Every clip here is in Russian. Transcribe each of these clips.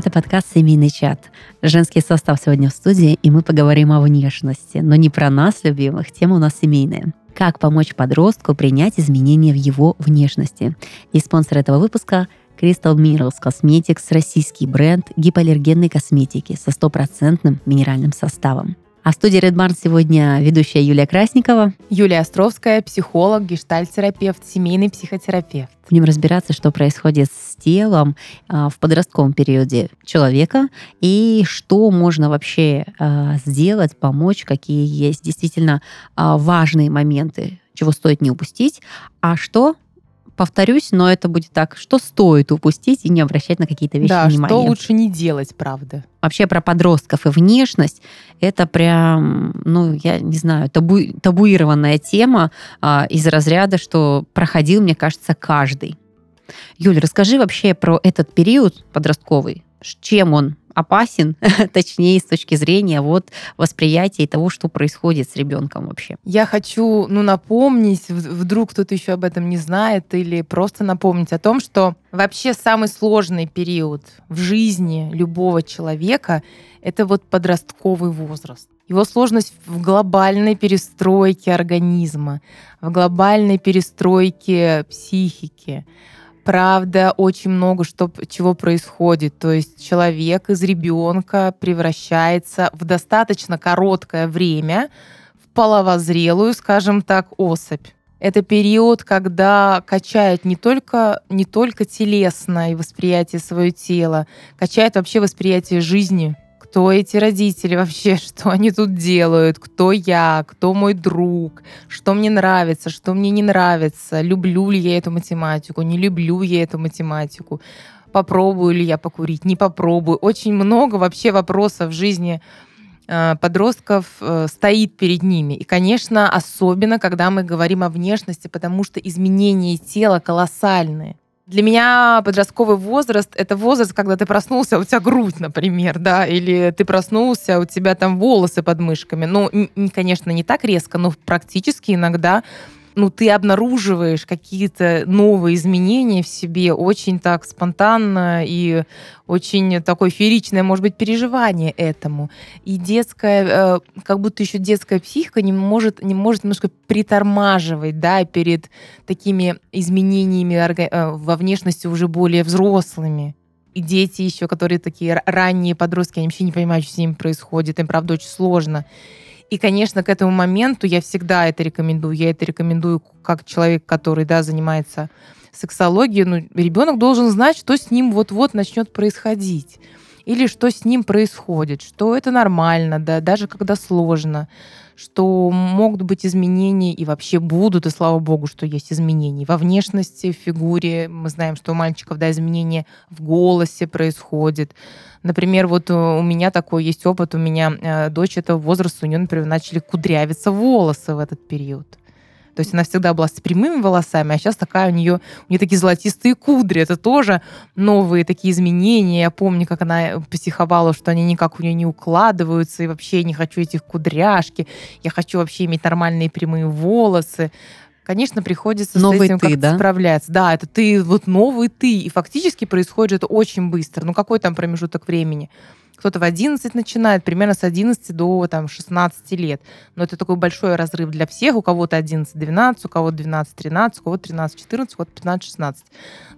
Это подкаст «Семейный чат». Женский состав сегодня в студии, и мы поговорим о внешности. Но не про нас, любимых, тема у нас семейная. Как помочь подростку принять изменения в его внешности? И спонсор этого выпуска – Crystal Minerals Cosmetics, российский бренд гипоаллергенной косметики со стопроцентным минеральным составом. А в студии Red Barn сегодня ведущая Юлия Красникова. Юлия Островская, психолог, гештальт-терапевт, семейный психотерапевт. Будем разбираться, что происходит с телом а, в подростковом периоде человека и что можно вообще а, сделать, помочь, какие есть действительно а, важные моменты, чего стоит не упустить, а что повторюсь, но это будет так, что стоит упустить и не обращать на какие-то вещи да, внимания. что лучше не делать, правда. Вообще про подростков и внешность это прям, ну, я не знаю, табу, табуированная тема а, из разряда, что проходил, мне кажется, каждый. Юль, расскажи вообще про этот период подростковый. Чем он опасен, точнее, с точки зрения вот восприятия того, что происходит с ребенком вообще. Я хочу, ну, напомнить, вдруг кто-то еще об этом не знает, или просто напомнить о том, что вообще самый сложный период в жизни любого человека — это вот подростковый возраст. Его сложность в глобальной перестройке организма, в глобальной перестройке психики, правда очень много что, чего происходит. То есть человек из ребенка превращается в достаточно короткое время в половозрелую, скажем так, особь. Это период, когда качает не только, не только телесное восприятие своего тела, качает вообще восприятие жизни, кто эти родители вообще, что они тут делают, кто я, кто мой друг, что мне нравится, что мне не нравится, люблю ли я эту математику, не люблю я эту математику, попробую ли я покурить, не попробую. Очень много вообще вопросов в жизни э, подростков э, стоит перед ними. И, конечно, особенно, когда мы говорим о внешности, потому что изменения тела колоссальные. Для меня подростковый возраст — это возраст, когда ты проснулся, у тебя грудь, например, да, или ты проснулся, у тебя там волосы под мышками. Ну, конечно, не так резко, но практически иногда ну, ты обнаруживаешь какие-то новые изменения в себе очень так спонтанно и очень такое фееричное, может быть, переживание этому. И детская, э, как будто еще детская психика не может, не может немножко притормаживать, да, перед такими изменениями э, во внешности уже более взрослыми и дети еще, которые такие ранние подростки, они вообще не понимают, что с ними происходит, им, правда, очень сложно. И, конечно, к этому моменту я всегда это рекомендую. Я это рекомендую как человек, который да, занимается сексологией. Ну, ребенок должен знать, что с ним вот-вот начнет происходить. Или что с ним происходит, что это нормально, да, даже когда сложно что могут быть изменения и вообще будут, и слава богу, что есть изменения во внешности, в фигуре. Мы знаем, что у мальчиков да, изменения в голосе происходят. Например, вот у меня такой есть опыт, у меня э, дочь этого возраста, у нее, например, начали кудрявиться волосы в этот период. То есть она всегда была с прямыми волосами, а сейчас такая у нее, у нее такие золотистые кудри. Это тоже новые такие изменения. Я помню, как она психовала, что они никак у нее не укладываются, и вообще не хочу этих кудряшки. Я хочу вообще иметь нормальные прямые волосы конечно, приходится новый с этим ты, да? справляться. Да, это ты, вот новый ты. И фактически происходит это очень быстро. Ну, какой там промежуток времени? кто-то в 11 начинает, примерно с 11 до там, 16 лет. Но это такой большой разрыв для всех. У кого-то 11-12, у кого-то 12-13, у кого-то 13-14, у кого-то 15-16.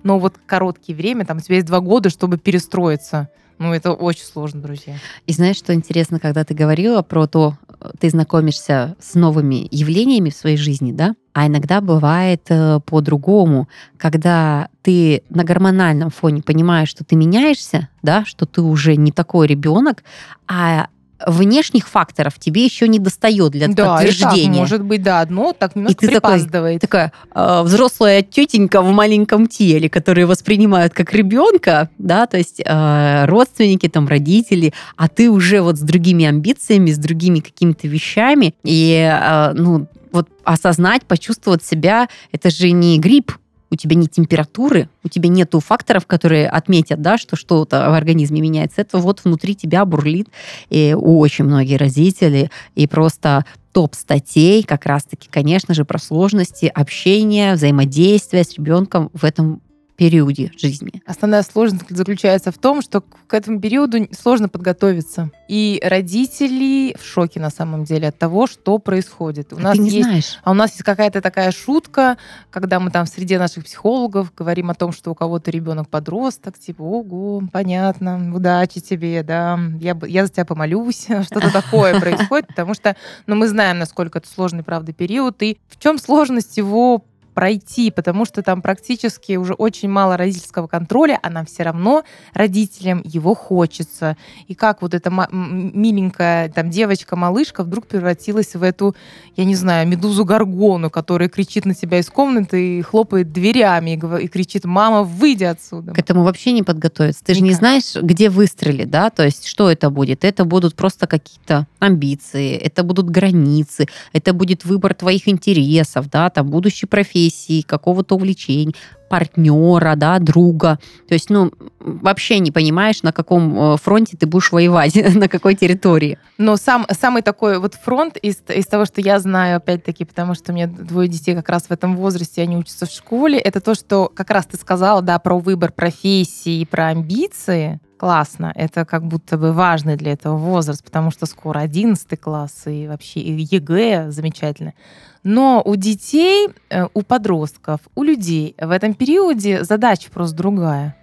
Но вот короткие время, там у тебя есть два года, чтобы перестроиться. Ну, это очень сложно, друзья. И знаешь, что интересно, когда ты говорила про то, ты знакомишься с новыми явлениями в своей жизни, да? А иногда бывает э, по-другому, когда ты на гормональном фоне понимаешь, что ты меняешься, да, что ты уже не такой ребенок, а внешних факторов тебе еще не достает для да, подтверждения. Да, может быть, да, одно так немножко и ты припаздывает. Такой, такая э, взрослая тетенька в маленьком теле, которые воспринимают как ребенка, да, то есть э, родственники, там, родители, а ты уже вот с другими амбициями, с другими какими-то вещами, и, э, ну, вот осознать, почувствовать себя, это же не грипп, у тебя нет температуры, у тебя нету факторов, которые отметят, да, что что-то в организме меняется. Это вот внутри тебя бурлит. И очень многих родителей и просто топ статей как раз-таки, конечно же, про сложности общения, взаимодействия с ребенком в этом периоде жизни. Основная сложность заключается в том, что к этому периоду сложно подготовиться. И родители в шоке на самом деле от того, что происходит. У а нас ты не есть, знаешь. А у нас есть какая-то такая шутка, когда мы там в среде наших психологов говорим о том, что у кого-то ребенок подросток, типа, ого, понятно, удачи тебе, да, я, я за тебя помолюсь, что-то такое происходит, потому что ну, мы знаем, насколько это сложный, правда, период, и в чем сложность его пройти, потому что там практически уже очень мало родительского контроля, а нам все равно родителям его хочется. И как вот эта миленькая там девочка-малышка вдруг превратилась в эту, я не знаю, медузу Гаргону, которая кричит на тебя из комнаты и хлопает дверями и, и кричит, мама, выйди отсюда. К этому вообще не подготовиться. Ты Никак. же не знаешь, где выстрелить, да, то есть что это будет? Это будут просто какие-то амбиции, это будут границы, это будет выбор твоих интересов, да, там будущий профессии, профессии, какого-то увлечения, партнера, да, друга. То есть, ну, вообще не понимаешь, на каком э, фронте ты будешь воевать, на какой территории. Но сам, самый такой вот фронт из, из того, что я знаю, опять-таки, потому что у меня двое детей как раз в этом возрасте, они учатся в школе, это то, что как раз ты сказала, да, про выбор профессии, про амбиции классно. Это как будто бы важный для этого возраст, потому что скоро 11 класс и вообще ЕГЭ замечательно. Но у детей, э, у подростков, у людей в этом периоде задача просто другая.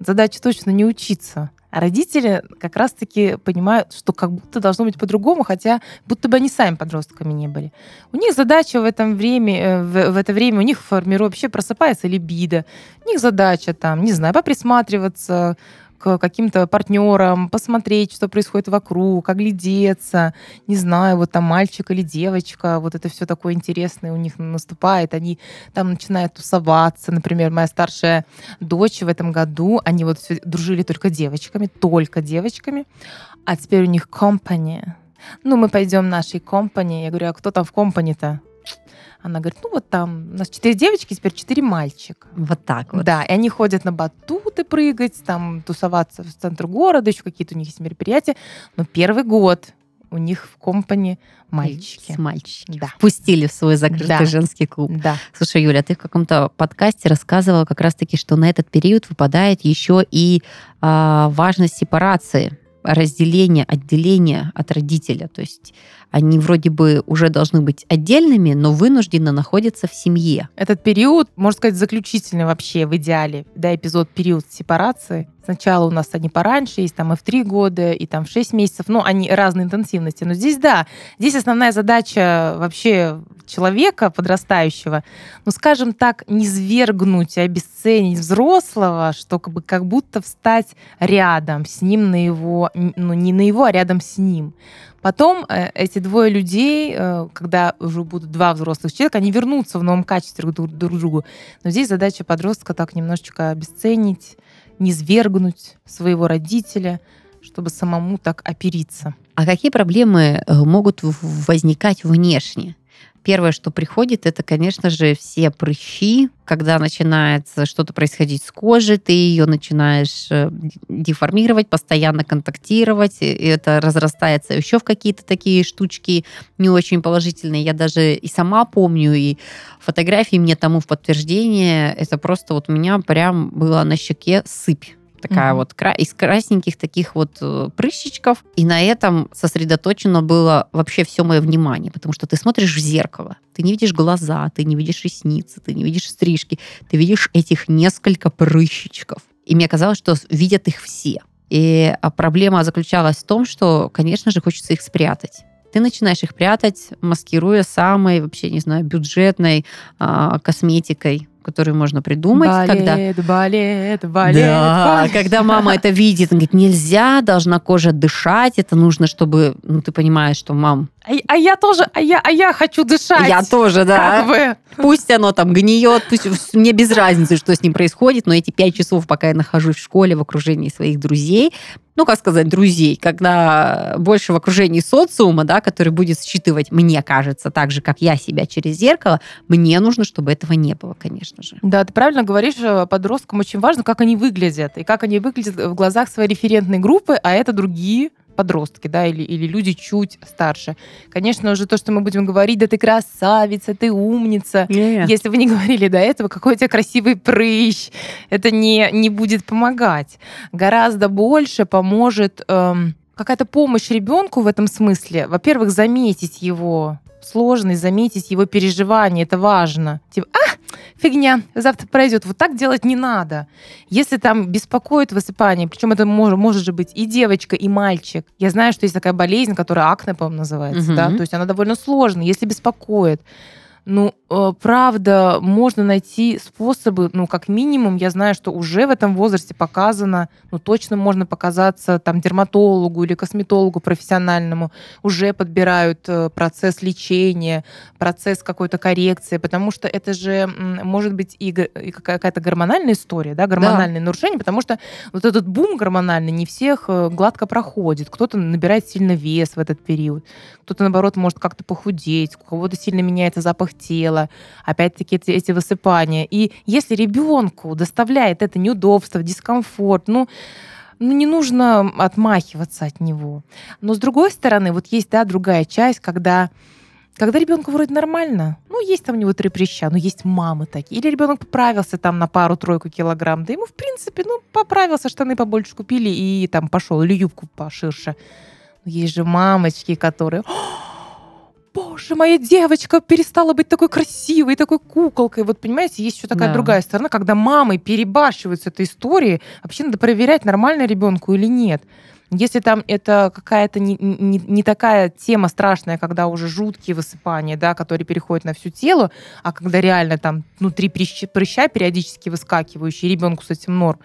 Задача точно не учиться. А родители как раз-таки понимают, что как будто должно быть по-другому, хотя будто бы они сами подростками не были. У них задача в, этом время, э, в, в это время, у них формирует, вообще просыпается либидо. У них задача там, не знаю, поприсматриваться к каким-то партнерам, посмотреть, что происходит вокруг, оглядеться, не знаю, вот там мальчик или девочка, вот это все такое интересное у них наступает, они там начинают тусоваться. Например, моя старшая дочь в этом году, они вот дружили только девочками, только девочками, а теперь у них компания. Ну, мы пойдем нашей компании. Я говорю, а кто там в компании-то? Она говорит, ну вот там у нас четыре девочки, теперь четыре мальчика. Вот так вот. Да, и они ходят на батуты прыгать, там тусоваться в центр города, еще какие-то у них есть мероприятия. Но первый год у них в компании мальчики. С мальчики. Да. Пустили в свой закрытый да. женский клуб. Да. Слушай, Юля, ты в каком-то подкасте рассказывала как раз-таки, что на этот период выпадает еще и а, важность сепарации разделения, отделения от родителя. То есть они вроде бы уже должны быть отдельными, но вынуждены находиться в семье. Этот период, можно сказать, заключительный вообще в идеале, да, эпизод, период сепарации. Сначала у нас они пораньше, есть там и в три года, и там в шесть месяцев, ну, они разной интенсивности. Но здесь, да, здесь основная задача вообще человека подрастающего, ну, скажем так, не свергнуть и обесценить взрослого, что как, бы, как будто встать рядом с ним на его, ну, не на его, а рядом с ним. Потом э, эти двое людей, э, когда уже будут два взрослых человека, они вернутся в новом качестве друг, друг другу. Но здесь задача подростка так немножечко обесценить, не свергнуть своего родителя, чтобы самому так опериться. А какие проблемы э, могут возникать внешне? Первое, что приходит, это, конечно же, все прыщи. Когда начинается что-то происходить с кожей, ты ее начинаешь э, деформировать, постоянно контактировать, и это разрастается еще в какие-то такие штучки не очень положительные. Я даже и сама помню, и фотографии мне тому в подтверждение. Это просто вот у меня прям была на щеке сыпь такая mm-hmm. вот из красненьких таких вот э, прыщичков. И на этом сосредоточено было вообще все мое внимание, потому что ты смотришь в зеркало, ты не видишь глаза, ты не видишь ресницы, ты не видишь стрижки, ты видишь этих несколько прыщичков. И мне казалось, что видят их все. И а, проблема заключалась в том, что, конечно же, хочется их спрятать ты начинаешь их прятать, маскируя самой, вообще, не знаю, бюджетной а, косметикой, которую можно придумать. Балет, когда... балет, балет. Да, когда мама это видит, она говорит, нельзя, должна кожа дышать, это нужно, чтобы, ну, ты понимаешь, что мам... А, а я тоже, а я, а я хочу дышать. Я тоже, да. Как бы. Пусть оно там гниет, пусть мне без разницы, что с ним происходит, но эти пять часов, пока я нахожусь в школе в окружении своих друзей, ну, как сказать, друзей, когда больше в окружении социума, да, который будет считывать, мне кажется, так же, как я себя через зеркало, мне нужно, чтобы этого не было, конечно же. Да, ты правильно говоришь, э, подросткам очень важно, как они выглядят, и как они выглядят в глазах своей референтной группы, а это другие подростки, да, или, или люди чуть старше. Конечно уже то, что мы будем говорить, да ты красавица, ты умница. Не. Если вы не говорили до этого, какой у тебя красивый прыщ, это не, не будет помогать. Гораздо больше поможет эм, какая-то помощь ребенку в этом смысле. Во-первых, заметить его сложность, заметить его переживания, это важно. Типа, а, фигня, завтра пройдет. Вот так делать не надо. Если там беспокоит высыпание, причем это может, может же быть и девочка, и мальчик. Я знаю, что есть такая болезнь, которая акне, по-моему, называется, Мгм. да, то есть она довольно сложная. Если беспокоит, ну, э, правда, можно найти способы, ну, как минимум, я знаю, что уже в этом возрасте показано, ну, точно можно показаться там дерматологу или косметологу профессиональному, уже подбирают э, процесс лечения, процесс какой-то коррекции, потому что это же может быть и, какая-то гормональная история, да, гормональные нарушения, потому что вот этот бум гормональный не всех э, гладко проходит. Кто-то набирает сильно вес в этот период, кто-то, наоборот, может как-то похудеть, у кого-то сильно меняется запах тела, опять-таки эти, эти высыпания. И если ребенку доставляет это неудобство, дискомфорт, ну, ну, не нужно отмахиваться от него. Но с другой стороны, вот есть, да, другая часть, когда когда ребенку вроде нормально, ну, есть там у него три прыща, но есть мамы такие. Или ребенок поправился там на пару-тройку килограмм, да ему, в принципе, ну, поправился, штаны побольше купили и там пошел, или юбку поширше. Но есть же мамочки, которые... «О, Боже, моя девочка перестала быть такой красивой, такой куколкой. Вот понимаете, есть еще такая Да. другая сторона, когда мамы перебарщивают с этой историей. Вообще надо проверять, нормально ребенку или нет. Если там это какая-то не, не, не такая тема страшная, когда уже жуткие высыпания, да, которые переходят на всю тело, а когда реально там внутри прыща, прыща периодически выскакивающие, ребенку с этим норм,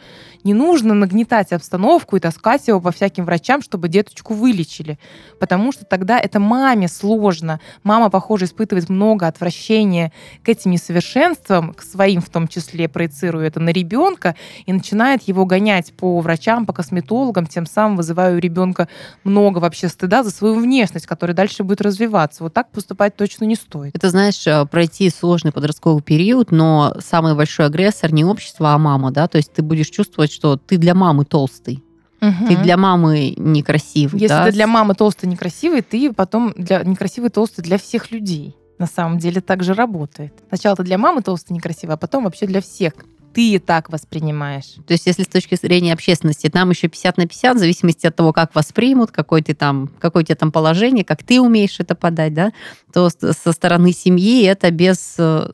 не нужно нагнетать обстановку и таскать его по всяким врачам, чтобы деточку вылечили. Потому что тогда это маме сложно. Мама, похоже, испытывает много отвращения к этим несовершенствам, к своим в том числе, проецируя это на ребенка, и начинает его гонять по врачам, по косметологам, тем самым вызывая у ребенка много вообще стыда за свою внешность, которая дальше будет развиваться. Вот так поступать точно не стоит. Это, знаешь, э, пройти сложный подростковый период, но самый большой агрессор не общество, а мама, да, то есть ты будешь чувствовать, что ты для мамы толстый, ты для мамы некрасивый, Если да, ты для мамы толстый некрасивый, ты потом для некрасивый толстый для всех людей. На самом деле так же работает. Сначала ты для мамы толстый некрасивый, а потом вообще для всех. Ты так воспринимаешь. То есть, если с точки зрения общественности, там еще 50 на 50, в зависимости от того, как воспримут, какой ты там, какое у тебя там положение, как ты умеешь это подать, да, то со стороны семьи это без, э,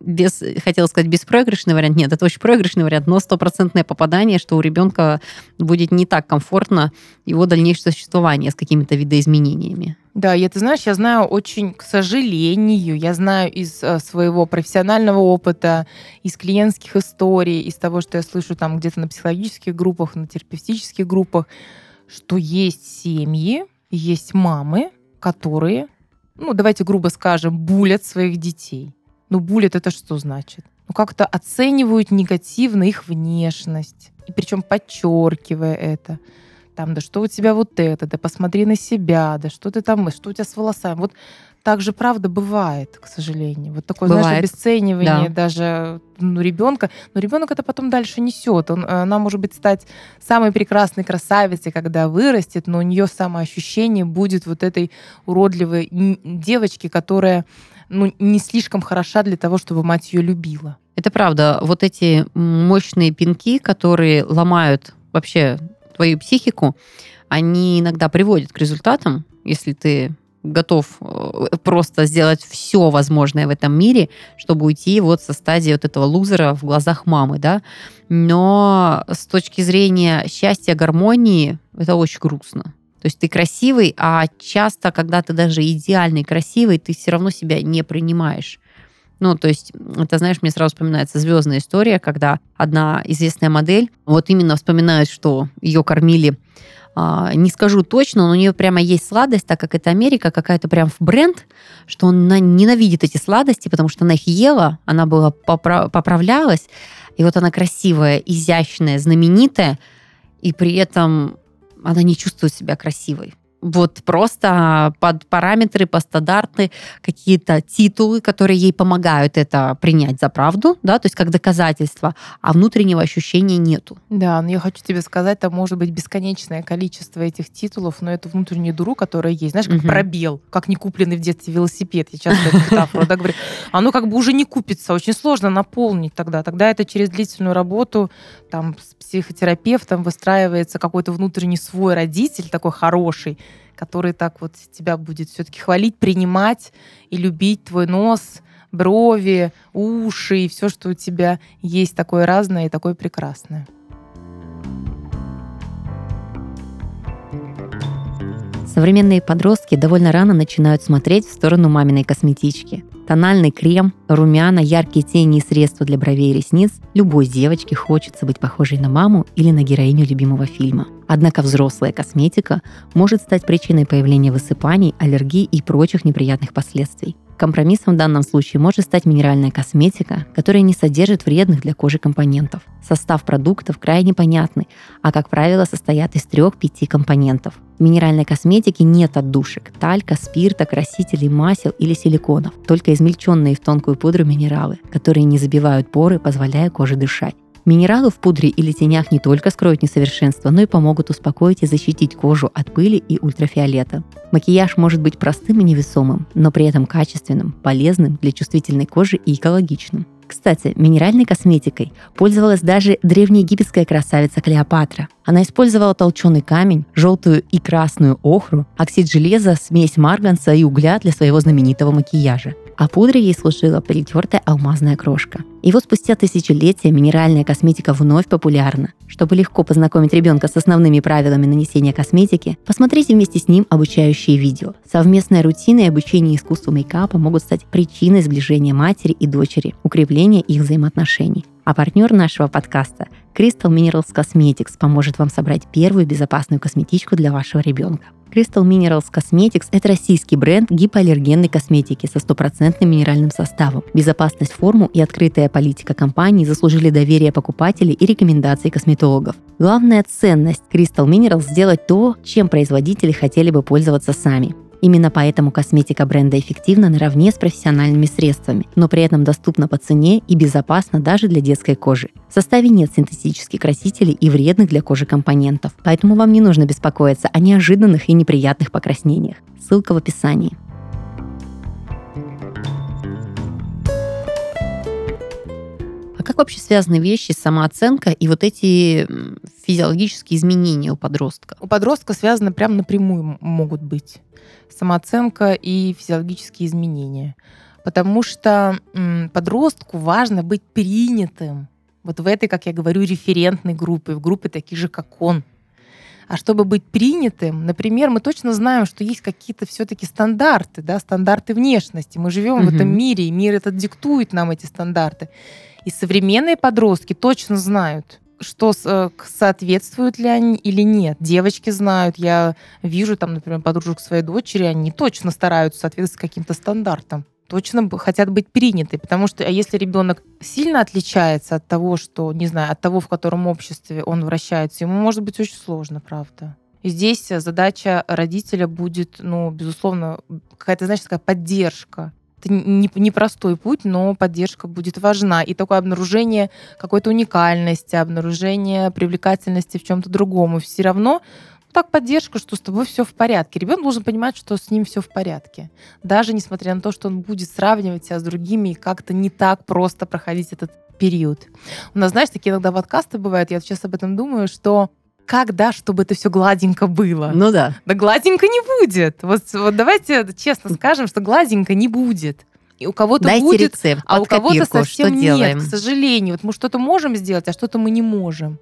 без, хотела сказать, беспроигрышный вариант. Нет, это очень проигрышный вариант, но стопроцентное попадание, что у ребенка будет не так комфортно его дальнейшее существование с какими-то видоизменениями. Да, и это знаешь, я знаю очень, к сожалению, я знаю из э, своего профессионального опыта, из клиентских историй, из того, что я слышу там где-то на психологических группах, на терапевтических группах, что есть семьи, есть мамы, которые, ну, давайте грубо скажем, булят своих детей. Ну, булят это что значит? Ну, как-то оценивают негативно их внешность, и причем подчеркивая это там, да что у тебя вот это, да посмотри на себя, да что ты там, что у тебя с волосами. Вот так же правда бывает, к сожалению. Вот такое, знаешь, Бывает. обесценивание Да. даже ну, ребенка. Но ребенок это потом дальше несет. Он, она может быть стать самой прекрасной красавицей, когда вырастет, но у нее самоощущение будет вот этой уродливой девочки, которая ну, не слишком хороша для того, чтобы мать ее любила. Это правда. Вот эти мощные пинки, которые ломают вообще твою психику, они иногда приводят к результатам, если ты готов э, просто сделать все возможное в этом мире, чтобы уйти вот со стадии вот этого лузера в глазах мамы, да. Но с точки зрения счастья, гармонии, это очень грустно. То есть ты красивый, а часто, когда ты даже идеальный красивый, ты все равно себя не принимаешь. Ну, то есть, это, знаешь, мне сразу вспоминается звездная история, когда одна известная модель, вот именно вспоминают, что ее кормили, а, не скажу точно, но у нее прямо есть сладость, так как это Америка, какая-то прям в бренд, что она ненавидит эти сладости, потому что она их ела, она была попра- поправлялась, и вот она красивая, изящная, знаменитая, и при этом она не чувствует себя красивой. Вот просто под параметры, по стандарты, какие-то титулы, которые ей помогают это принять за правду, да, то есть как доказательство, а внутреннего ощущения нету. Да, но я хочу тебе сказать, там может быть бесконечное количество этих титулов, но это внутреннюю дуру, которая есть, знаешь, как угу. пробел, как не купленный в детстве велосипед, я часто эту метафору да, говорю, оно как бы уже не купится, очень сложно наполнить тогда, тогда это через длительную работу, там, с психотерапевтом выстраивается какой-то внутренний свой родитель, такой хороший, который так вот тебя будет все-таки хвалить, принимать и любить твой нос, брови, уши и все, что у тебя есть такое разное и такое прекрасное. Современные подростки довольно рано начинают смотреть в сторону маминой косметички. Тональный крем, румяна, яркие тени и средства для бровей и ресниц любой девочке хочется быть похожей на маму или на героиню любимого фильма. Однако взрослая косметика может стать причиной появления высыпаний, аллергий и прочих неприятных последствий. Компромиссом в данном случае может стать минеральная косметика, которая не содержит вредных для кожи компонентов. Состав продуктов крайне понятный, а как правило состоят из трех-пяти компонентов. В минеральной косметике нет отдушек, талька, спирта, красителей, масел или силиконов, только измельченные в тонкую пудру минералы, которые не забивают поры, позволяя коже дышать. Минералы в пудре или тенях не только скроют несовершенство, но и помогут успокоить и защитить кожу от пыли и ультрафиолета. Макияж может быть простым и невесомым, но при этом качественным, полезным для чувствительной кожи и экологичным. Кстати, минеральной косметикой пользовалась даже древнеегипетская красавица Клеопатра. Она использовала толченый камень, желтую и красную охру, оксид железа, смесь марганца и угля для своего знаменитого макияжа а пудрой ей служила притертая алмазная крошка. И вот спустя тысячелетия минеральная косметика вновь популярна. Чтобы легко познакомить ребенка с основными правилами нанесения косметики, посмотрите вместе с ним обучающие видео. Совместная рутина и обучение искусству мейкапа могут стать причиной сближения матери и дочери, укрепления их взаимоотношений. А партнер нашего подкаста Crystal Minerals Cosmetics поможет вам собрать первую безопасную косметичку для вашего ребенка. Crystal Minerals Cosmetics – это российский бренд гипоаллергенной косметики со стопроцентным минеральным составом. Безопасность форму и открытая политика компании заслужили доверие покупателей и рекомендации косметологов. Главная ценность Crystal Minerals – сделать то, чем производители хотели бы пользоваться сами. Именно поэтому косметика бренда эффективна наравне с профессиональными средствами, но при этом доступна по цене и безопасна даже для детской кожи. В составе нет синтетических красителей и вредных для кожи компонентов, поэтому вам не нужно беспокоиться о неожиданных и неприятных покраснениях. Ссылка в описании. Как вообще связаны вещи, самооценка и вот эти физиологические изменения у подростка? У подростка связаны прям напрямую могут быть самооценка и физиологические изменения. Потому что подростку важно быть принятым вот в этой, как я говорю, референтной группе, в группе таких же, как он. А чтобы быть принятым, например, мы точно знаем, что есть какие-то все-таки стандарты, да, стандарты внешности. Мы живем угу. в этом мире, и мир этот диктует нам эти стандарты. И современные подростки точно знают, что э, соответствуют ли они или нет. Девочки знают, я вижу там, например, подружек своей дочери, они точно стараются соответствовать каким-то стандартам точно хотят быть приняты, потому что а если ребенок сильно отличается от того, что, не знаю, от того, в котором обществе он вращается, ему может быть очень сложно, правда. И здесь задача родителя будет, ну, безусловно, какая-то, знаешь, такая поддержка это непростой путь, но поддержка будет важна. И такое обнаружение какой-то уникальности, обнаружение привлекательности в чем-то другом. И все равно так поддержка, что с тобой все в порядке. Ребенок должен понимать, что с ним все в порядке. Даже несмотря на то, что он будет сравнивать себя с другими и как-то не так просто проходить этот период. У нас, знаешь, такие иногда подкасты бывают, я сейчас об этом думаю, что как, да, чтобы это все гладенько было. Ну да. Да гладенько не будет. Вот, вот давайте честно скажем, что гладенько не будет. И у кого-то Дайте будет, рецепт, а у кого-то совсем что нет, делаем? к сожалению. Вот мы что-то можем сделать, а что-то мы не можем.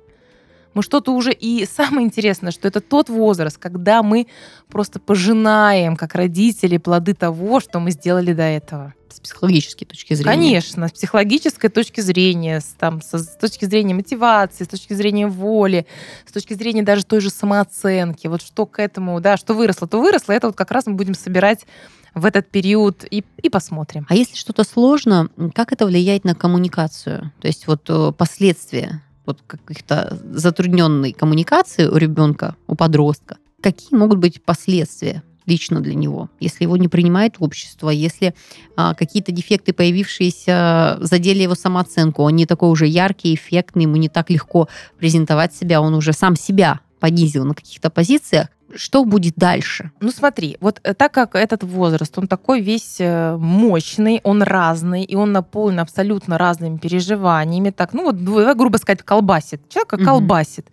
Мы что-то уже... И самое интересное, что это тот возраст, когда мы просто пожинаем, как родители, плоды того, что мы сделали до этого. С психологической точки зрения. Конечно, с психологической точки зрения, с, там, с, с точки зрения мотивации, с точки зрения воли, с точки зрения даже той же самооценки. Вот что к этому, да, что выросло, то выросло. Это вот как раз мы будем собирать в этот период и, и посмотрим. А если что-то сложно, как это влияет на коммуникацию? То есть вот э, последствия вот каких-то затрудненной коммуникации у ребенка, у подростка, какие могут быть последствия лично для него, если его не принимает общество, если а, какие-то дефекты, появившиеся, задели его самооценку, он не такой уже яркий, эффектный, ему не так легко презентовать себя, он уже сам себя понизил на каких-то позициях, что будет дальше? Ну смотри, вот э, так как этот возраст, он такой весь э, мощный, он разный, и он наполнен абсолютно разными переживаниями, так, ну вот, грубо сказать, колбасит. Человека колбасит.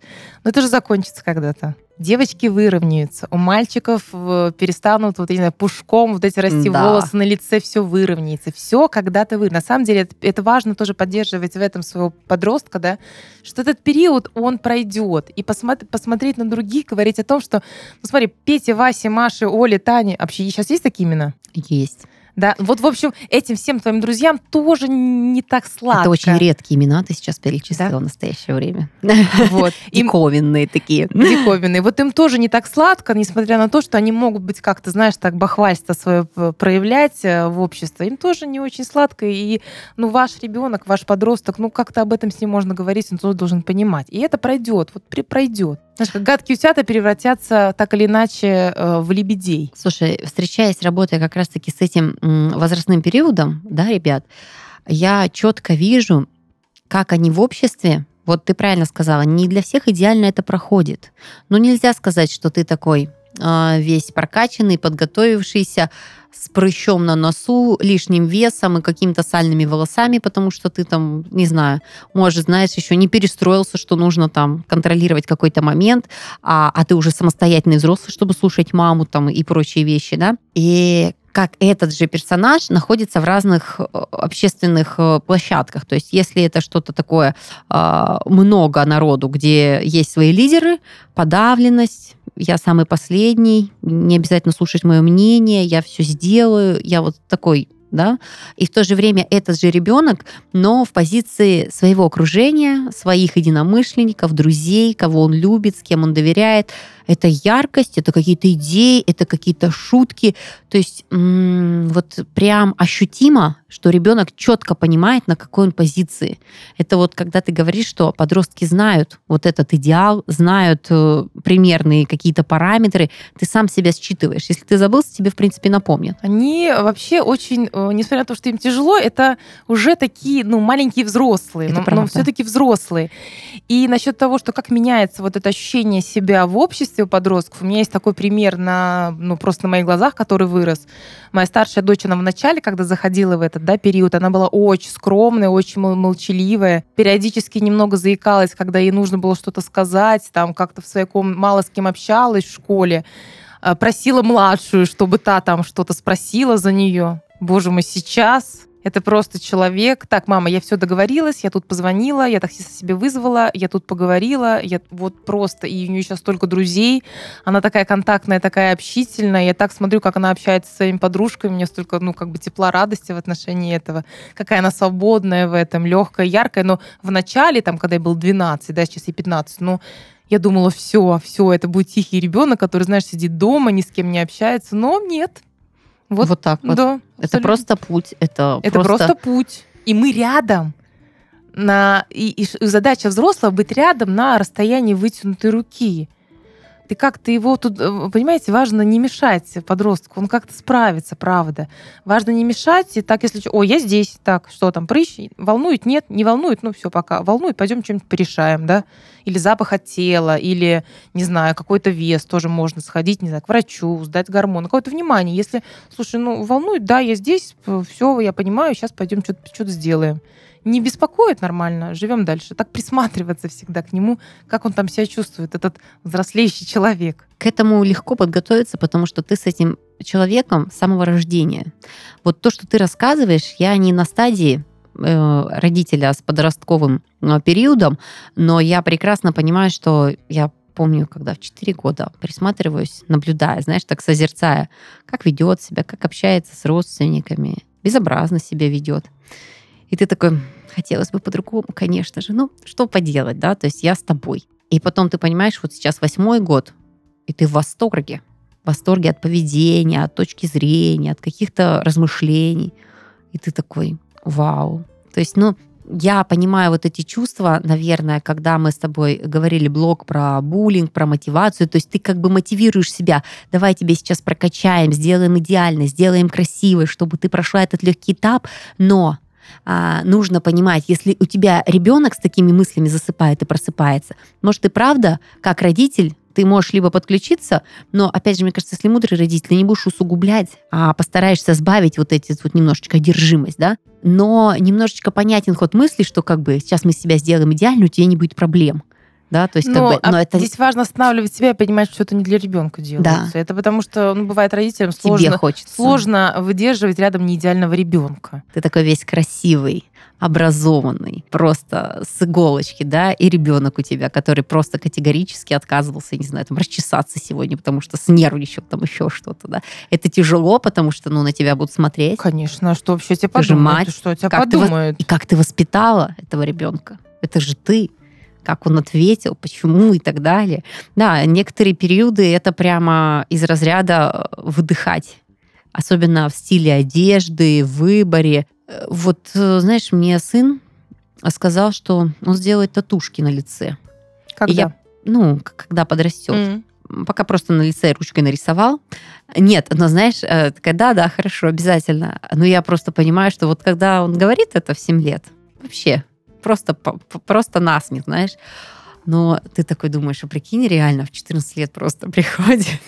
Но это же закончится когда-то девочки выровняются, у мальчиков э, перестанут, вот, я не знаю, пушком вот эти расти да. волосы на лице, все выровняется. Все когда-то вы. На самом деле это, это важно тоже поддерживать в этом своего подростка, да, что этот период, он пройдет. И посмотри, посмотреть на других, говорить о том, что, ну смотри, Петя, Вася, Маша, Оля, Таня, вообще сейчас есть такие имена? Есть. Да, вот, в общем, этим всем твоим друзьям тоже не так сладко. Это очень редкие имена ты сейчас перечислила да? в настоящее время. Вот. Диковинные такие. Диковинные. Вот им тоже не так сладко, несмотря на то, что они могут быть как-то, знаешь, так бахвальство свое проявлять э, в обществе. Им тоже не очень сладко. И, ну, ваш ребенок, ваш подросток, ну, как-то об этом с ним можно говорить, он тоже должен понимать. И это пройдет, вот пройдет. Знаешь, как гадкие утята превратятся так или иначе э, в лебедей. Слушай, встречаясь, работая как раз-таки с этим возрастным периодом, да, ребят, я четко вижу, как они в обществе, вот ты правильно сказала, не для всех идеально это проходит. Но нельзя сказать, что ты такой э, весь прокачанный, подготовившийся, с прыщом на носу, лишним весом и какими-то сальными волосами, потому что ты там, не знаю, может, знаешь, еще не перестроился, что нужно там контролировать какой-то момент, а, а ты уже самостоятельный взрослый, чтобы слушать маму там и прочие вещи, да. И как этот же персонаж находится в разных э, общественных э, площадках. То есть если это что-то такое а, много народу, где есть свои лидеры, подавленность, я самый последний, не обязательно слушать мое мнение, я все сделаю, я вот такой да, и в то же время этот же ребенок, но в позиции своего окружения, своих единомышленников, друзей, кого он любит, с кем он доверяет, это яркость, это какие-то идеи, это какие-то шутки. То есть вот прям ощутимо, что ребенок четко понимает, на какой он позиции. Это вот когда ты говоришь, что подростки знают вот этот идеал, знают э, примерные какие-то параметры, ты сам себя считываешь. Если ты забылся, тебе, в принципе, напомнят. Они вообще очень, э, несмотря на то, что им тяжело, это уже такие, ну, маленькие взрослые, это но, но все-таки взрослые. И насчет того, что как меняется вот это ощущение себя в обществе, у подростков. У меня есть такой пример на, ну, просто на моих глазах, который вырос. Моя старшая дочь, она в начале, когда заходила в этот да, период, она была очень скромная, очень молчаливая, периодически немного заикалась, когда ей нужно было что-то сказать, там как-то в своей комнате мало с кем общалась в школе, а, просила младшую, чтобы та там что-то спросила за нее. Боже мой, сейчас! Это просто человек. Так, мама, я все договорилась, я тут позвонила, я таксиста себе вызвала, я тут поговорила, я вот просто, и у нее сейчас столько друзей, она такая контактная, такая общительная, я так смотрю, как она общается со своими подружками, мне столько, ну, как бы тепла, радости в отношении этого, какая она свободная в этом, легкая, яркая, но в начале, там, когда я был 12, да, сейчас и 15, ну, я думала, все, все, это будет тихий ребенок, который, знаешь, сидит дома, ни с кем не общается, но нет, вот, вот так вот. Да, это просто путь. Это, это просто... просто путь. И мы рядом. На... И, и задача взрослого быть рядом на расстоянии вытянутой руки. Ты как-то его тут, э, понимаете, важно не мешать подростку, он как-то справится, правда. Важно не мешать, и так, если... О, я здесь, так, что там, прыщ? Волнует? Нет, не волнует, ну все, пока. Волнует, пойдем что-нибудь порешаем, да? Или запах от тела, или, не знаю, какой-то вес, тоже можно сходить, не знаю, к врачу, сдать гормон, какое-то внимание. Если, слушай, ну, волнует, да, я здесь, все, я понимаю, сейчас пойдем что-то что сделаем не беспокоит нормально, живем дальше. Так присматриваться всегда к нему, как он там себя чувствует, этот взрослеющий человек. К этому легко подготовиться, потому что ты с этим человеком с самого рождения. Вот то, что ты рассказываешь, я не на стадии э, родителя с подростковым э, периодом, но я прекрасно понимаю, что я помню, когда в 4 года присматриваюсь, наблюдая, знаешь, так созерцая, как ведет себя, как общается с родственниками, безобразно себя ведет. И ты такой, хотелось бы по-другому, конечно же. Ну, что поделать, да? То есть я с тобой. И потом ты понимаешь, вот сейчас восьмой год, и ты в восторге. В восторге от поведения, от точки зрения, от каких-то размышлений. И ты такой, вау. То есть, ну, я понимаю вот эти чувства, наверное, когда мы с тобой говорили блог про буллинг, про мотивацию, то есть ты как бы мотивируешь себя, давай тебе сейчас прокачаем, сделаем идеально, сделаем красиво, чтобы ты прошла этот легкий этап, но а, нужно понимать, если у тебя ребенок с такими мыслями засыпает и просыпается, может, и правда, как родитель, ты можешь либо подключиться, но, опять же, мне кажется, если мудрый родитель, ты не будешь усугублять, а постараешься сбавить вот эти вот немножечко одержимость, да, но немножечко понятен ход мысли, что как бы сейчас мы себя сделаем идеально, у тебя не будет проблем. Да, то есть, но, как бы, но а это... здесь важно останавливать себя и понимать, что это не для ребенка делается. Да. Это потому что, ну, бывает родителям сложно, сложно выдерживать рядом неидеального ребенка. Ты такой весь красивый, образованный, просто с иголочки, да, и ребенок у тебя, который просто категорически отказывался, не знаю, там, расчесаться сегодня, потому что снервничал, там еще что-то, да. Это тяжело, потому что, ну, на тебя будут смотреть. Конечно, а что вообще тебе подумают? Же мать, что тебя как подумают? Ты, и как ты воспитала этого ребенка? Это же ты как он ответил, почему и так далее. Да, некоторые периоды это прямо из разряда выдыхать особенно в стиле одежды, в выборе. Э, вот, э, знаешь, мне сын сказал, что он сделает татушки на лице. Когда? И я, ну, когда подрастет. Mm. Пока просто на лице ручкой нарисовал. Нет, но знаешь, э, когда, да, хорошо, обязательно. Но я просто понимаю, что вот когда он говорит это в 7 лет, вообще, просто, просто насмех, знаешь, но ты такой думаешь, а прикинь, реально в 14 лет просто приходит,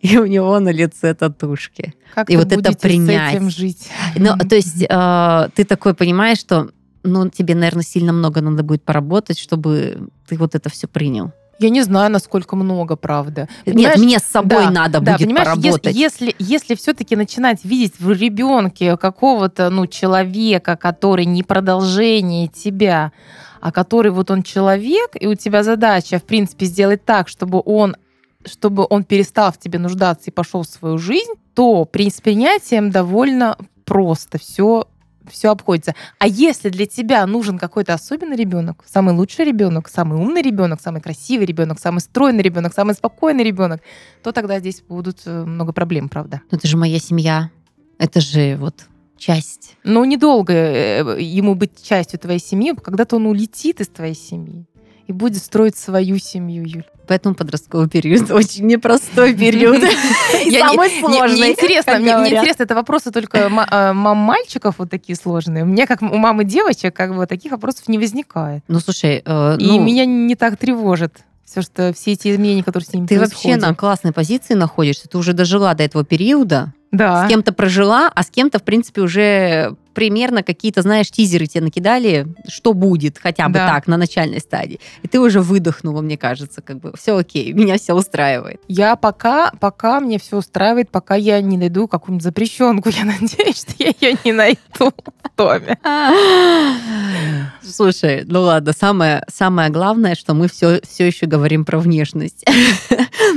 и у него на лице татушки. Как и вот это принять. с этим жить? Ну, то есть э, ты такой понимаешь, что ну, тебе, наверное, сильно много надо будет поработать, чтобы ты вот это все принял. Я не знаю, насколько много, правда. Понимаешь? Нет, мне с собой да, надо да, будет поработать. Если, если, если все-таки начинать видеть в ребенке какого-то ну, человека, который не продолжение тебя, а который вот он человек, и у тебя задача, в принципе, сделать так, чтобы он чтобы он перестал в тебе нуждаться и пошел в свою жизнь, то при с принятием довольно просто все все обходится. А если для тебя нужен какой-то особенный ребенок, самый лучший ребенок, самый умный ребенок, самый красивый ребенок, самый стройный ребенок, самый спокойный ребенок, то тогда здесь будут э, много проблем, правда. Но это же моя семья. Это же вот часть. Ну, недолго э, ему быть частью твоей семьи, когда-то он улетит из твоей семьи и будет строить свою семью, Юль. Поэтому подростковый период очень непростой период. Самый сложный. Мне интересно, мне интересно, это вопросы только э, мам мальчиков вот такие сложные. Мне, как у мамы девочек, как бы таких вопросов не возникает. Ну, слушай... Э, и ну меня не так тревожит все, что все эти изменения, которые с ними Ты происходят. вообще на классной позиции находишься, ты уже дожила до этого периода, да. с кем-то прожила, а с кем-то, в принципе, уже примерно какие-то, знаешь, тизеры тебе накидали, что будет хотя бы да. так, на начальной стадии. И ты уже выдохнула, мне кажется, как бы все окей, меня все устраивает. Я пока, пока мне все устраивает, пока я не найду какую-нибудь запрещенку. Я надеюсь, что я ее не найду в доме. Слушай, ну ладно, самое, самое главное, что мы все, все еще говорим про внешность.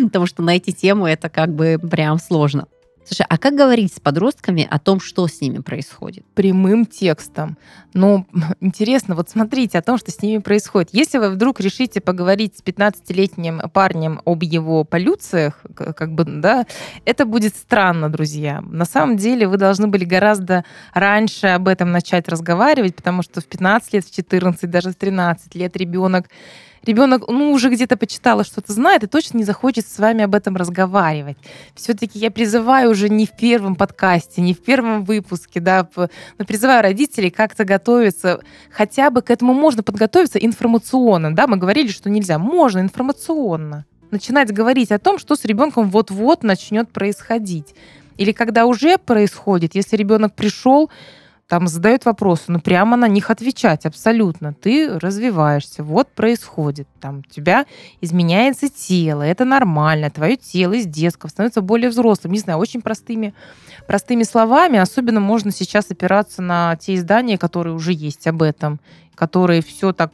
Потому что на эти темы это как бы прям сложно. Слушай, а как говорить с подростками о том, что с ними происходит? Прямым текстом. Ну, интересно, вот смотрите о том, что с ними происходит. Если вы вдруг решите поговорить с 15-летним парнем об его полюциях, как бы, да, это будет странно, друзья. На самом деле вы должны были гораздо раньше об этом начать разговаривать, потому что в 15 лет, в 14, даже в 13 лет ребенок ребенок, ну, уже где-то почитала, что-то знает, и точно не захочет с вами об этом разговаривать. Все-таки я призываю уже не в первом подкасте, не в первом выпуске, да, но призываю родителей как-то готовиться, хотя бы к этому можно подготовиться информационно, да, мы говорили, что нельзя, можно информационно начинать говорить о том, что с ребенком вот-вот начнет происходить. Или когда уже происходит, если ребенок пришел, там задают вопросы, ну прямо на них отвечать абсолютно. Ты развиваешься, вот происходит, там у тебя изменяется тело, это нормально, твое тело из детского становится более взрослым, не знаю, очень простыми, простыми словами, особенно можно сейчас опираться на те издания, которые уже есть об этом, которые все так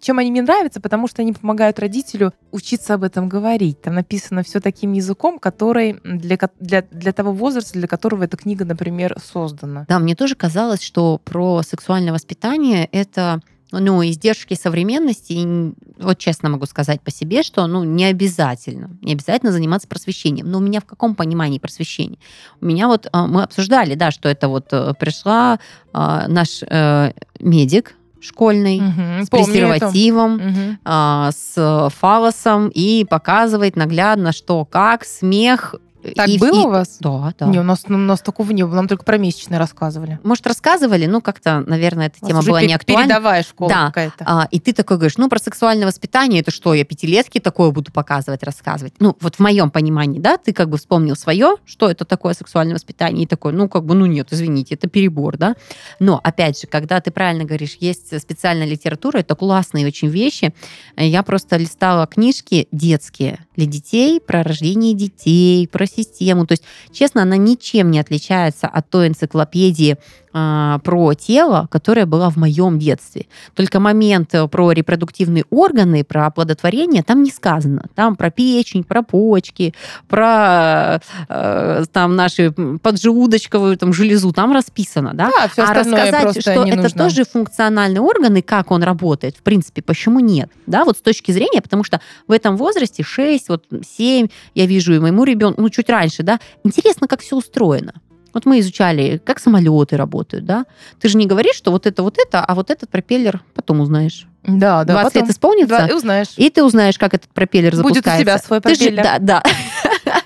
чем они мне нравятся? Потому что они помогают родителю учиться об этом говорить. Там написано все таким языком, который для, для, для того возраста, для которого эта книга, например, создана. Да, мне тоже казалось, что про сексуальное воспитание это ну, издержки современности, вот честно могу сказать по себе, что, ну, не обязательно, не обязательно заниматься просвещением. Но у меня в каком понимании просвещения? У меня вот, а, мы обсуждали, да, что это вот э, пришла а, наш э, медик, школьный, угу, с презервативом, угу. а, с фалосом и показывает наглядно, что как, смех, так и, было и... у вас? Да, да. Не, у нас, у нас такого не было, нам только про месячные рассказывали. Может, рассказывали, ну, как-то, наверное, эта тема была не актуальна. передовая школа да. какая-то. А, и ты такой говоришь, ну, про сексуальное воспитание, это что, я пятилетки такое буду показывать, рассказывать? Ну, вот в моем понимании, да, ты как бы вспомнил свое, что это такое сексуальное воспитание, и такой, ну, как бы, ну, нет, извините, это перебор, да. Но, опять же, когда ты правильно говоришь, есть специальная литература, это классные очень вещи. Я просто листала книжки детские для детей про рождение детей, про систему, то есть честно, она ничем не отличается от той энциклопедии а, про тело, которая была в моем детстве. Только момент э, про репродуктивные органы, про оплодотворение там не сказано. Там про печень, про почки, про э, там наши поджелудочковую там, железу, там расписано. Да? Да, все а рассказать, что это нужно. тоже функциональный орган и как он работает, в принципе, почему нет? Да, вот с точки зрения, потому что в этом возрасте 6, вот 7, я вижу и моему ребенку, ну, чуть раньше, да, интересно, как все устроено. Вот мы изучали, как самолеты работают, да? Ты же не говоришь, что вот это, вот это, а вот этот пропеллер потом узнаешь. Да, да. 20 потом, лет исполнится. Да, и узнаешь. И ты узнаешь, как этот пропеллер запускается. Будет у тебя свой пропеллер. Ты же, да, да.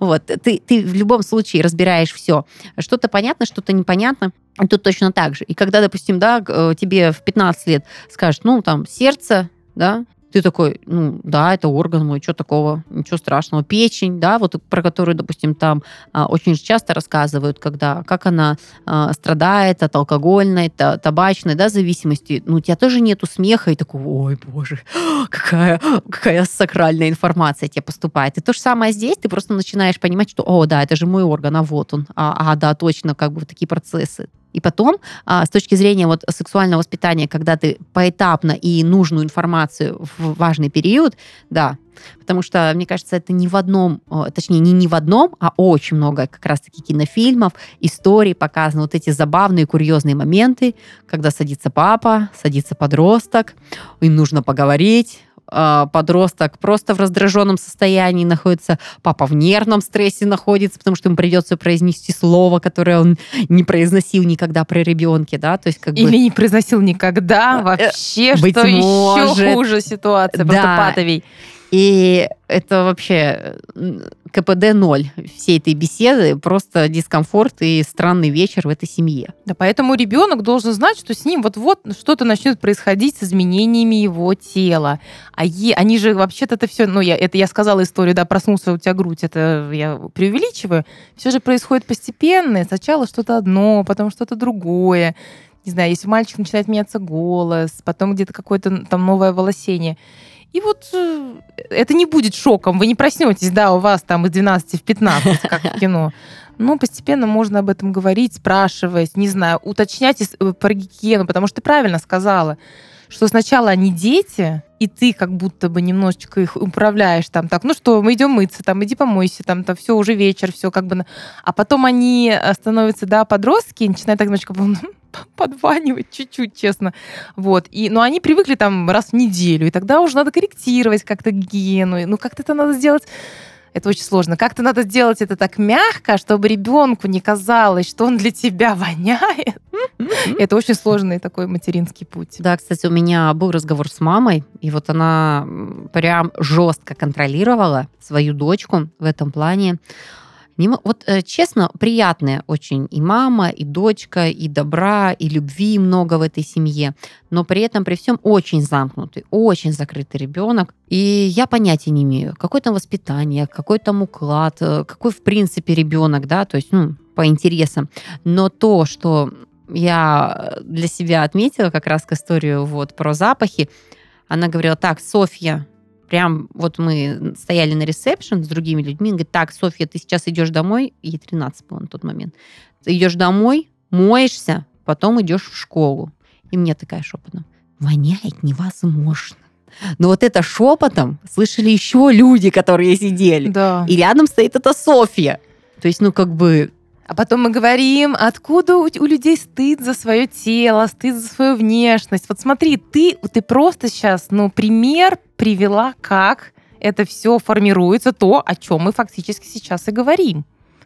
Вот, ты, ты в любом случае разбираешь все. Что-то понятно, что-то непонятно. Тут точно так же. И когда, допустим, да, э, тебе в 15 лет скажут, ну, там, сердце, да, ты такой, ну, да, это орган мой, что такого, ничего страшного. Печень, да, вот про которую, допустим, там а, очень часто рассказывают, когда, как она а, страдает от алкогольной, та, табачной, да, зависимости. Ну, у тебя тоже нету смеха и такой, ой, боже, какая, какая сакральная информация тебе поступает. И то же самое здесь, ты просто начинаешь понимать, что, о, да, это же мой орган, а вот он, а, а да, точно, как бы такие процессы. И потом, а, с точки зрения вот сексуального воспитания, когда ты поэтапно и нужную информацию в важный период, да, потому что, мне кажется, это не в одном, точнее, не не в одном, а очень много как раз-таки кинофильмов, историй показаны вот эти забавные, курьезные моменты, когда садится папа, садится подросток, им нужно поговорить, а, подросток просто в раздраженном состоянии находится, папа в нервном стрессе находится, потому что ему придется произнести слово, которое он не произносил никогда при ребенке, да, то есть как Или бы... не произносил никогда, э, вообще, Быть что может. еще хуже ситуация, да. просто патовей. И это вообще КПД ноль всей этой беседы, просто дискомфорт и странный вечер в этой семье. Да, поэтому ребенок должен знать, что с ним вот-вот что-то начнет происходить с изменениями его тела. А е, они же вообще-то это все, ну, я, это я сказала историю, да, проснулся у тебя грудь, это я преувеличиваю. Все же происходит постепенно. Сначала что-то одно, потом что-то другое не знаю, если мальчик начинает меняться голос, потом где-то какое-то там новое волосение. И вот э, это не будет шоком. Вы не проснетесь, да, у вас там из 12 в 15, как в кино. Но постепенно можно об этом говорить, спрашивать, не знаю, уточнять э, про гигиену, потому что ты правильно сказала, что сначала они дети, и ты как будто бы немножечко их управляешь там так, ну что, мы идем мыться, там, иди помойся, там, там все уже вечер, все как бы, а потом они э, становятся, да, подростки, и начинают так немножечко подванивать чуть-чуть, честно. Вот. И, но они привыкли там раз в неделю, и тогда уже надо корректировать как-то гигиену. Ну, как-то это надо сделать это очень сложно. Как-то надо сделать это так мягко, чтобы ребенку не казалось, что он для тебя воняет. Это очень сложный такой материнский путь. Да, кстати, у меня был разговор с мамой, и вот она прям жестко контролировала свою дочку в этом плане. Не, вот э, честно, приятная очень и мама, и дочка, и добра, и любви много в этой семье, но при этом при всем очень замкнутый, очень закрытый ребенок. И я понятия не имею, какое там воспитание, какой там уклад, э, какой в принципе ребенок, да, то есть, ну, по интересам. Но то, что я для себя отметила как раз к историю вот про запахи, она говорила, так, Софья, прям вот мы стояли на ресепшн с другими людьми, говорит, так, Софья, ты сейчас идешь домой, ей 13 было на тот момент, ты идешь домой, моешься, потом идешь в школу. И мне такая шепотом, воняет невозможно. Но вот это шепотом слышали еще люди, которые сидели. Да. И рядом стоит эта Софья. То есть, ну, как бы, А потом мы говорим, откуда у, у людей стыд за свое тело, стыд за свою внешность. Вот смотри, ты, ты просто сейчас, ну, пример привела, как это все формируется, то, о чем мы фактически сейчас и говорим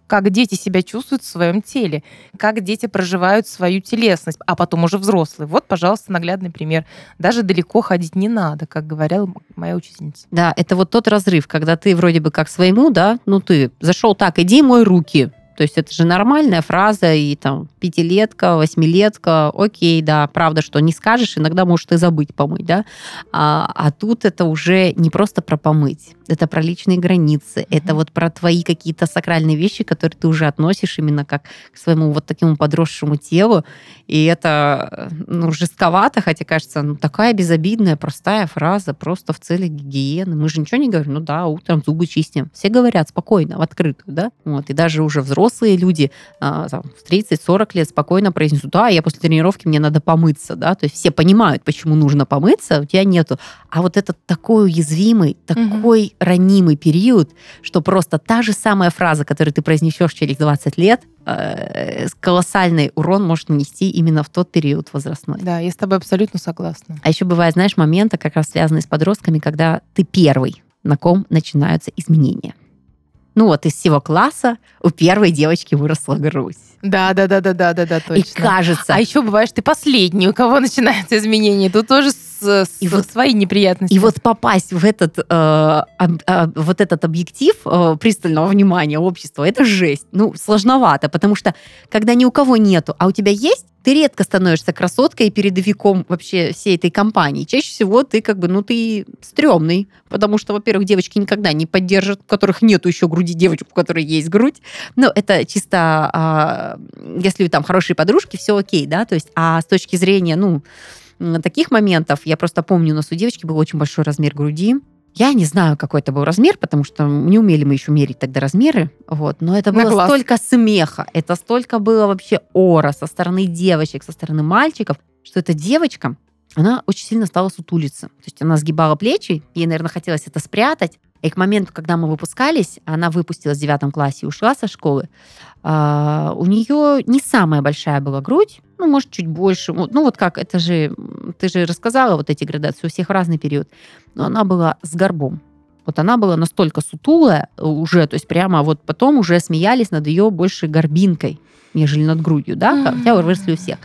как дети себя чувствуют в своем теле, как дети проживают свою телесность, а потом уже взрослые. Вот, пожалуйста, наглядный пример. Даже далеко ходить не надо, как говорила моя учительница. Да, это вот тот разрыв, когда ты вроде бы как своему, да, ну ты зашел так, иди мой руки, то есть это же нормальная фраза, и там пятилетка, восьмилетка, окей, да, правда, что не скажешь, иногда можешь ты забыть помыть, да, а, а тут это уже не просто про помыть, это про личные границы, mm-hmm. это вот про твои какие-то сакральные вещи, которые ты уже относишь именно как к своему вот такому подросшему телу, и это, ну, жестковато, хотя кажется, ну, такая безобидная, простая фраза, просто в целях гигиены. Мы же ничего не говорим, ну да, утром зубы чистим. Все говорят спокойно, в открытую, да, вот, и даже уже взрослые взрослые люди а, там, в 30-40 лет спокойно произнесут, да, я после тренировки, мне надо помыться, да, то есть все понимают, почему нужно помыться, у тебя нету. А вот этот такой уязвимый, такой угу. ранимый период, что просто та же самая фраза, которую ты произнесешь через 20 лет, э, колоссальный урон может нанести именно в тот период возрастной. Да, я с тобой абсолютно согласна. А еще бывает, знаешь, моменты, как раз связанные с подростками, когда ты первый, на ком начинаются изменения ну вот из всего класса у первой девочки выросла грудь. Да, да, да, да, да, да, да, точно. И кажется. А еще бываешь ты последний, у кого начинаются изменения. Тут тоже с, с и вот, свои неприятности. И вот попасть в этот, э, э, вот этот объектив э, пристального внимания общества, это жесть. Ну, сложновато, потому что когда ни у кого нету, а у тебя есть, ты редко становишься красоткой и передовиком вообще всей этой компании. Чаще всего ты как бы, ну, ты стрёмный, потому что, во-первых, девочки никогда не поддержат, у которых нету еще груди девочек, у которой есть грудь. Ну, это чисто, а, если там хорошие подружки, все окей, да, то есть, а с точки зрения, ну, таких моментов, я просто помню, у нас у девочки был очень большой размер груди, я не знаю, какой это был размер, потому что не умели мы еще мерить тогда размеры. Вот. Но это было столько смеха, это столько было вообще ора со стороны девочек, со стороны мальчиков, что эта девочка, она очень сильно стала сутулиться. То есть она сгибала плечи, ей, наверное, хотелось это спрятать. И к моменту, когда мы выпускались, она выпустилась в девятом классе и ушла со школы, а, у нее не самая большая была грудь, ну, может, чуть больше. Ну, вот как, это же, ты же рассказала вот эти градации, у всех разный период. Но она была с горбом. Вот она была настолько сутулая уже, то есть прямо вот потом уже смеялись над ее больше горбинкой, нежели над грудью, да, хотя выросли у всех.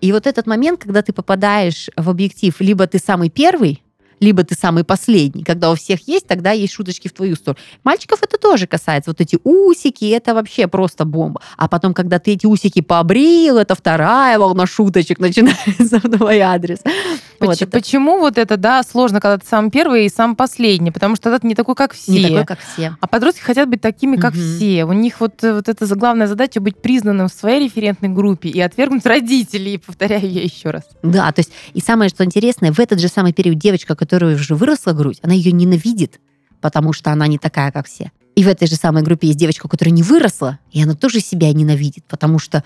И вот этот момент, когда ты попадаешь в объектив, либо ты самый первый, либо ты самый последний. Когда у всех есть, тогда есть шуточки в твою сторону. Мальчиков это тоже касается. Вот эти усики, это вообще просто бомба. А потом, когда ты эти усики побрил, это вторая волна шуточек начинается в твой адрес. Почему, вот это... почему вот это, да, сложно, когда ты сам первый и сам последний? Потому что тогда ты не такой, как все. Не такой, как все. А подростки хотят быть такими, как угу. все. У них вот, вот эта главная задача быть признанным в своей референтной группе и отвергнуть родителей, повторяю я еще раз. Да, то есть и самое, что интересное, в этот же самый период девочка, которая уже выросла грудь, она ее ненавидит, потому что она не такая, как все. И в этой же самой группе есть девочка, которая не выросла, и она тоже себя ненавидит, потому что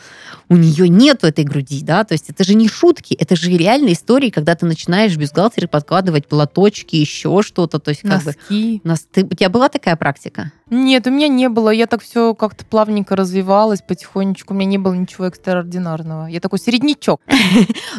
у нее нет этой груди, да, то есть это же не шутки, это же реальные истории, когда ты начинаешь в бюстгальтере подкладывать платочки, еще что-то, то есть как Носки. бы... Нас... Ты... У тебя была такая практика? Нет, у меня не было. Я так все как-то плавненько развивалась потихонечку. У меня не было ничего экстраординарного. Я такой середнячок.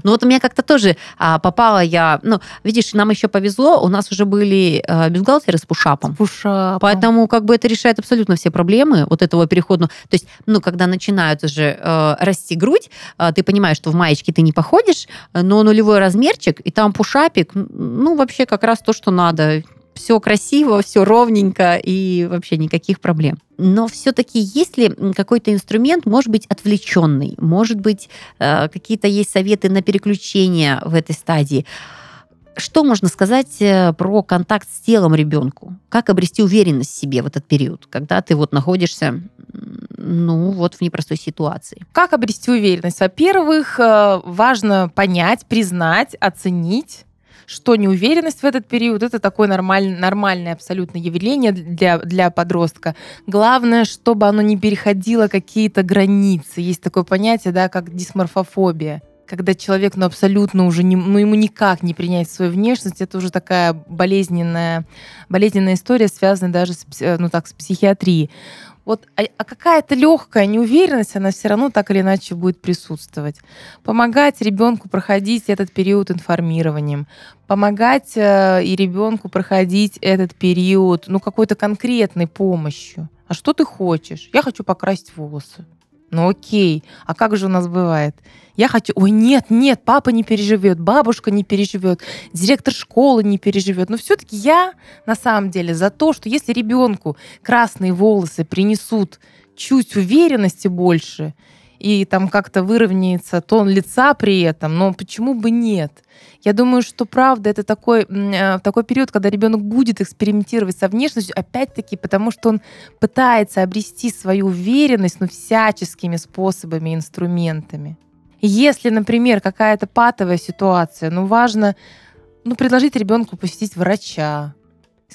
Ну вот у меня как-то тоже а, попала я... Ну, видишь, нам еще повезло. У нас уже были а, бюстгальтеры с пушапом. С пушапом. Поэтому как бы это решает абсолютно все проблемы вот этого перехода. То есть, ну, когда начинают уже э, расти грудь, э, ты понимаешь, что в маечке ты не походишь, но нулевой размерчик, и там пушапик, ну, вообще как раз то, что надо все красиво, все ровненько и вообще никаких проблем. Но все-таки есть ли какой-то инструмент, может быть, отвлеченный, может быть, э, какие-то есть советы на переключение в этой стадии? Что можно сказать э, про контакт с телом ребенку? Как обрести уверенность в себе в этот период, когда ты вот находишься, ну, вот в непростой ситуации? Как обрести уверенность? Во-первых, э, важно понять, признать, оценить что неуверенность в этот период это такое нормаль, нормальное абсолютно явление для, для подростка. Главное, чтобы оно не переходило какие-то границы. Есть такое понятие, да, как дисморфофобия когда человек ну, абсолютно уже не, ну, ему никак не принять свою внешность, это уже такая болезненная, болезненная история, связанная даже с, ну, так, с психиатрией Вот, а, а какая-то легкая неуверенность, она все равно так или иначе будет присутствовать. Помогать ребенку проходить этот период информированием, помогать э, и ребенку проходить этот период, ну, какой-то конкретной помощью. А что ты хочешь? Я хочу покрасить волосы. Ну окей, а как же у нас бывает? Я хочу, ой, нет, нет, папа не переживет, бабушка не переживет, директор школы не переживет. Но все-таки я на самом деле за то, что если ребенку красные волосы принесут чуть уверенности больше, и там как-то выровняется тон лица при этом, но почему бы нет? Я думаю, что правда это такой, э, такой период, когда ребенок будет экспериментировать со внешностью, опять-таки, потому что он пытается обрести свою уверенность, но всяческими способами, инструментами. Если, например, какая-то патовая ситуация, ну, важно ну, предложить ребенку посетить врача,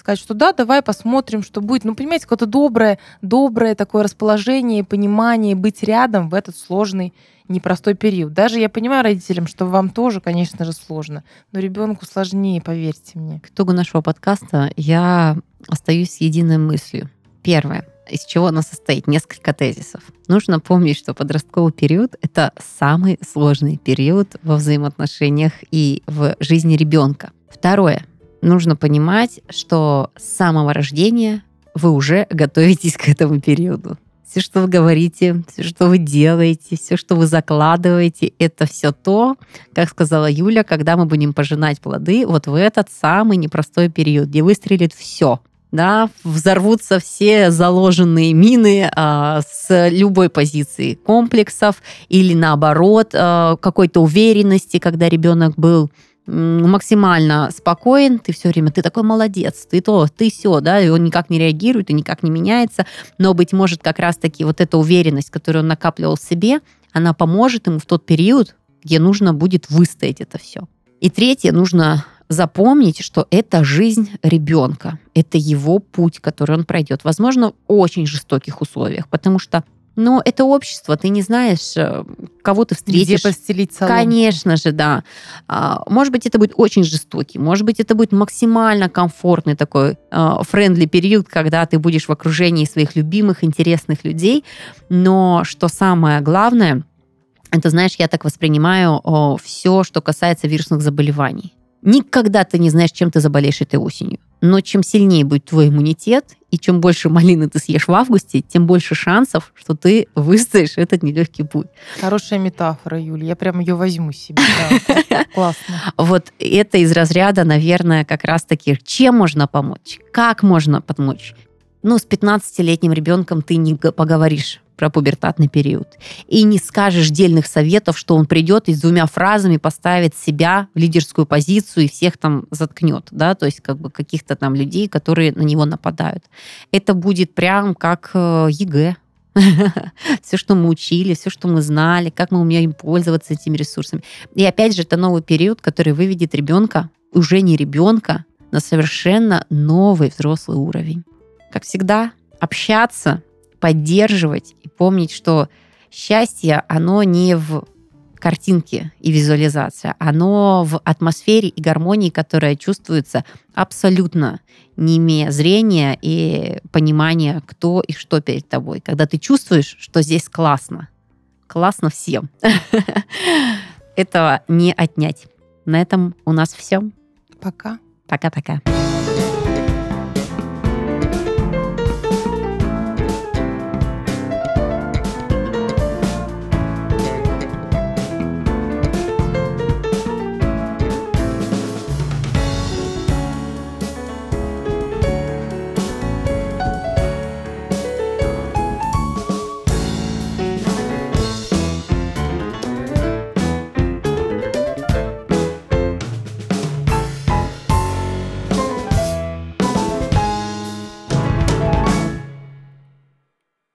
сказать, что да, давай посмотрим, что будет. Ну, понимаете, какое-то доброе, доброе такое расположение, понимание, быть рядом в этот сложный, непростой период. Даже я понимаю родителям, что вам тоже, конечно же, сложно, но ребенку сложнее, поверьте мне. К итогу нашего подкаста я остаюсь с единой мыслью. Первое из чего она состоит, несколько тезисов. Нужно помнить, что подростковый период — это самый сложный период во взаимоотношениях и в жизни ребенка. Второе. Нужно понимать, что с самого рождения вы уже готовитесь к этому периоду. Все, что вы говорите, все, что вы делаете, все, что вы закладываете, это все то, как сказала Юля, когда мы будем пожинать плоды вот в этот самый непростой период, где выстрелит все да, взорвутся все заложенные мины а, с любой позиции комплексов или наоборот а, какой-то уверенности, когда ребенок был максимально спокоен, ты все время, ты такой молодец, ты то, ты все, да, и он никак не реагирует и никак не меняется, но, быть может, как раз-таки вот эта уверенность, которую он накапливал в себе, она поможет ему в тот период, где нужно будет выстоять это все. И третье, нужно запомнить, что это жизнь ребенка, это его путь, который он пройдет. Возможно, в очень жестоких условиях, потому что но это общество, ты не знаешь, э, кого ты встретишь. Где постелить салон. Конечно же, да. А, может быть, это будет очень жестокий, может быть, это будет максимально комфортный такой френдли период, когда ты будешь в окружении своих любимых, интересных людей. Но что самое главное, это, знаешь, я так воспринимаю все, что касается вирусных заболеваний. Никогда ты не знаешь, чем ты заболеешь этой осенью. Но чем сильнее будет твой иммунитет, и чем больше малины ты съешь в августе, тем больше шансов, что ты выстоишь этот нелегкий путь. Хорошая метафора, Юля. Я прям ее возьму себе. Классно. Вот это из разряда, наверное, как раз-таки, чем можно помочь, как можно помочь. Ну, с 15-летним ребенком ты не поговоришь про пубертатный период. И не скажешь дельных советов, что он придет и с двумя фразами поставит себя в лидерскую позицию и всех там заткнет, да, то есть как бы каких-то там людей, которые на него нападают. Это будет прям как э, ЕГЭ, все, что мы учили, все, что мы знали, как мы умеем пользоваться этими ресурсами. И опять же, это новый период, который выведет ребенка, уже не ребенка, на совершенно новый взрослый уровень. Как всегда, общаться поддерживать и помнить, что счастье, оно не в картинке и визуализация, оно в атмосфере и гармонии, которая чувствуется абсолютно не имея зрения и понимания, кто и что перед тобой. Когда ты чувствуешь, что здесь классно. Классно всем. Этого не отнять. На этом у нас все. Пока. Пока-пока.